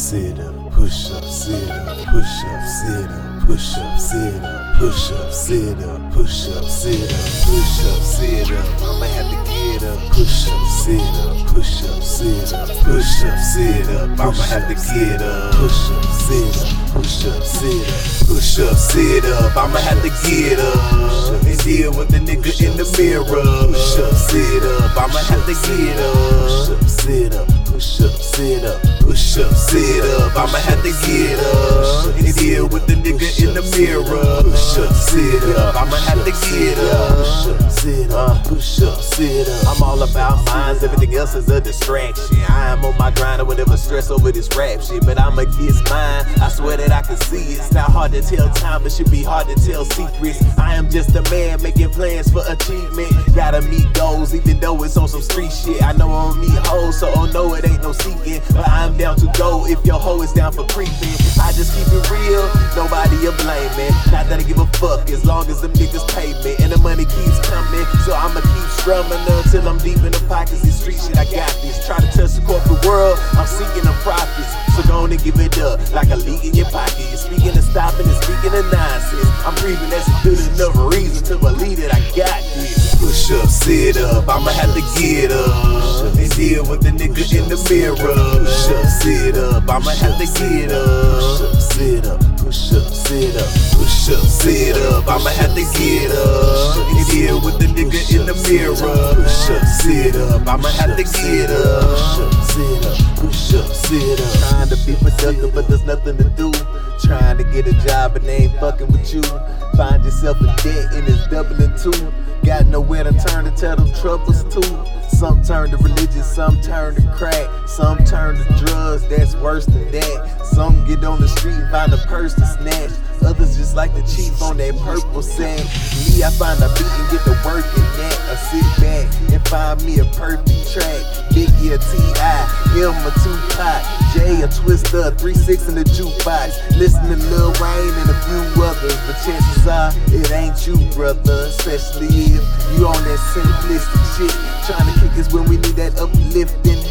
sit up, push up, sit up, push up, sit up, push up, sit up, push up, sit up, push up, sit up, push up, sit up. I'ma have to get up, push up, sit up, push up, sit up, push up, sit up. I'ma have to get up, push up, sit up, push up, sit up, push up, sit up. I'ma have to get up and deal with the nigga in the mirror. Push up, sit up. I'ma have to get up, push up, sit up, push up, sit up, push up, sit up. I'ma have to get up and deal with the nigga in the mirror. Push up, sit up. I'ma have to get up. Sit up, push up, sit up. I'm all about minds, everything else is a distraction. I am on my grind, I would never stress over this rap shit, but I'ma get mine. I swear that I can see it. It's not hard to tell time, it should be hard to tell secrets. I am just a man making plans for achievement. Gotta meet goals, even though it's on some street shit. I know I'll meet hoes, so oh no, it ain't no seeking. But I'm down to go if your hoe is down for creeping. I just keep it real, nobody a blame, man. Not that I give a fuck, as long as them niggas pay me. Money keeps coming, so I'ma keep strumming until I'm deep in the pockets. This street shit, I got this. Try to touch the corporate world, I'm seeking the profits. So go on and give it up, like a leak in your pocket. You're speaking of stopping and speaking of nonsense. I'm breathing, that's a good enough reason to believe that I got this. Push up, sit up, I'ma have to get up deal with the nigga in the mirror. Push up, sit up, I'ma have to get up. Push up, sit up, push up, sit up, push up, sit up, I'ma have to get up and deal with the nigga in the mirror. Push up, sit up, I'ma have to get up. Push up, sit up, push up, sit up. Trying to be productive, but there's nothing to do. Trying to get a job, but they ain't fucking with you. Find yourself in debt and it's doubling too. Got nowhere to turn to tell them troubles too. Some turn to religion, some turn to crack, some turn to drugs, that's worse than that. Some get on the street and find a purse to snatch. Others just like the cheat on that purple sand. Me, I find a beat and get to work in that. I sit back and find me a perfect track. Biggie a T.I., M a Tupac, A Twista, 3-6 in the jukebox. Listen to Lil Wayne and a few others, but chances are it ain't you, brother. Especially if you on that simplistic shit. Trying to kick us when we need that uplifting.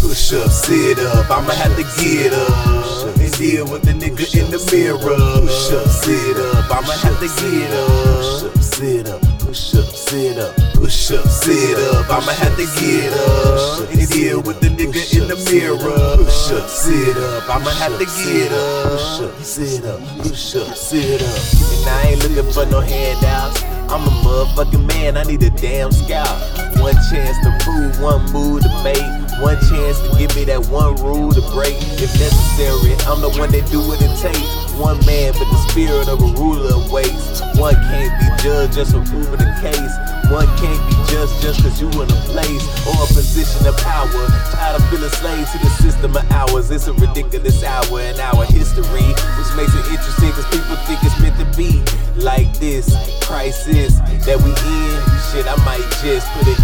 Push up, sit up, I'ma have to get up and deal with the nigga in the mirror. Push up, sit up, I'ma have to get up. Push up, sit up, push up, sit up, push up, sit up, I'ma have to get up and deal with the nigga in the mirror. Push up, sit up, I'ma have to get up. Push up, sit up, push up, sit up. And I ain't looking for no handouts. I'm a motherfucking man, I need a damn scout. One chance to prove, one move to make. One chance to give me that one rule to break. If necessary, I'm the one that do what it takes. One man, but the spirit of a ruler awaits. One can't be judged just for proving a case. One can't be judged just cause you in a place or a position of power. Tired of feeling slave to the system of ours. It's a ridiculous hour in our history, which makes it interesting cause people think it's meant to be like this crisis that we in. Shit, I might just put an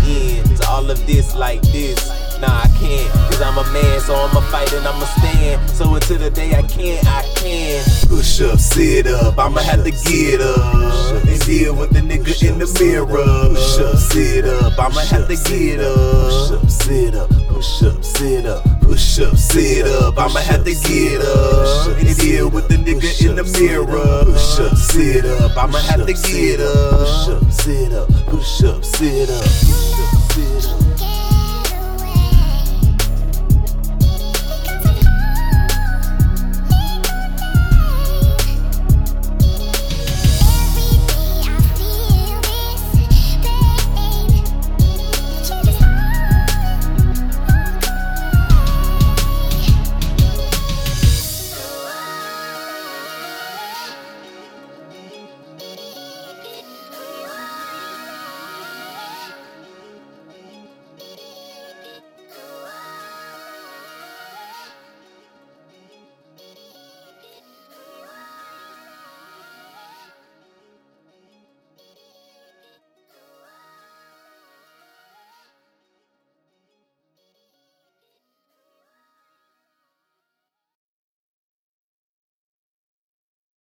this like this. Nah, I can't, cause I'm a man, so I'ma fight and I'ma stand. So until the day I can, I can. Push up, sit up, I'ma have to get up and deal with the nigga in the mirror. Push up, sit up, I'ma have to get up. Push up, sit up, push up, sit up, push up, sit up, I'ma have to get up and deal with the nigga in the mirror. Push up, sit up, I'ma have to get up. Push up, sit up, push up, sit up.